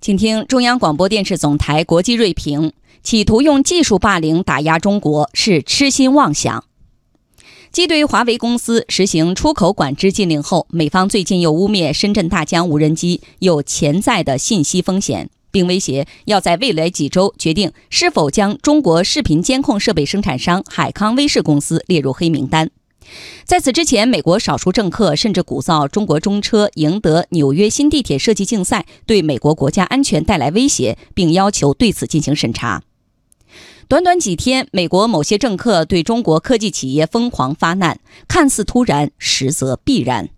请听中央广播电视总台国际锐评：企图用技术霸凌打压中国是痴心妄想。继对华为公司实行出口管制禁令后，美方最近又污蔑深圳大疆无人机有潜在的信息风险，并威胁要在未来几周决定是否将中国视频监控设备生产商海康威视公司列入黑名单。在此之前，美国少数政客甚至鼓噪中国中车赢得纽约新地铁设计竞赛，对美国国家安全带来威胁，并要求对此进行审查。短短几天，美国某些政客对中国科技企业疯狂发难，看似突然，实则必然。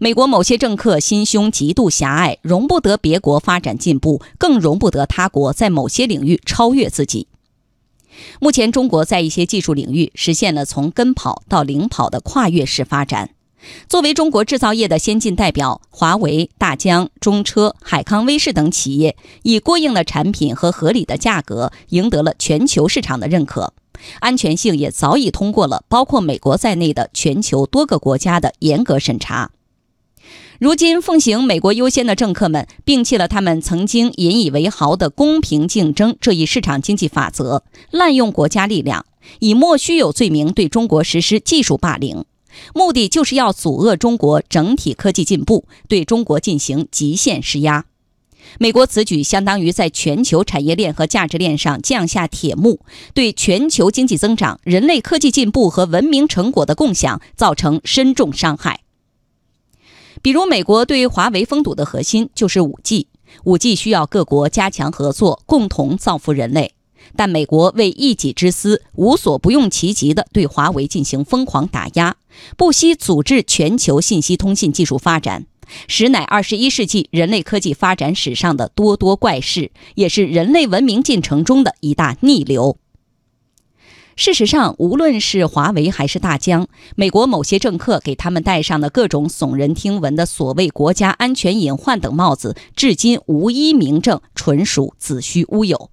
美国某些政客心胸极度狭隘，容不得别国发展进步，更容不得他国在某些领域超越自己。目前，中国在一些技术领域实现了从跟跑到领跑的跨越式发展。作为中国制造业的先进代表，华为、大疆、中车、海康威视等企业以过硬的产品和合理的价格赢得了全球市场的认可，安全性也早已通过了包括美国在内的全球多个国家的严格审查。如今，奉行“美国优先”的政客们摒弃了他们曾经引以为豪的公平竞争这一市场经济法则，滥用国家力量，以莫须有罪名对中国实施技术霸凌，目的就是要阻遏中国整体科技进步，对中国进行极限施压。美国此举相当于在全球产业链和价值链上降下铁幕，对全球经济增长、人类科技进步和文明成果的共享造成深重伤害。比如，美国对华为封堵的核心就是五 G。五 G 需要各国加强合作，共同造福人类。但美国为一己之私，无所不用其极地对华为进行疯狂打压，不惜阻滞全球信息通信技术发展，实乃二十一世纪人类科技发展史上的多多怪事，也是人类文明进程中的一大逆流。事实上，无论是华为还是大疆，美国某些政客给他们戴上的各种耸人听闻的所谓国家安全隐患等帽子，至今无一明证，纯属子虚乌有。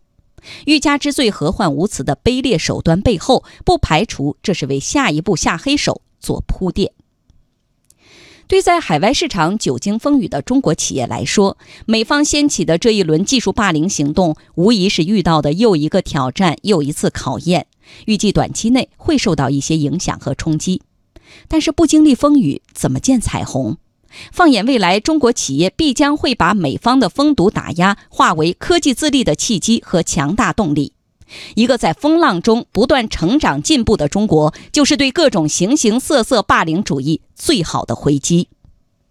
欲加之罪，何患无辞的卑劣手段背后，不排除这是为下一步下黑手做铺垫。对在海外市场久经风雨的中国企业来说，美方掀起的这一轮技术霸凌行动，无疑是遇到的又一个挑战，又一次考验。预计短期内会受到一些影响和冲击，但是不经历风雨怎么见彩虹？放眼未来，中国企业必将会把美方的封堵打压化为科技自立的契机和强大动力。一个在风浪中不断成长进步的中国，就是对各种形形色色霸凌主义最好的回击。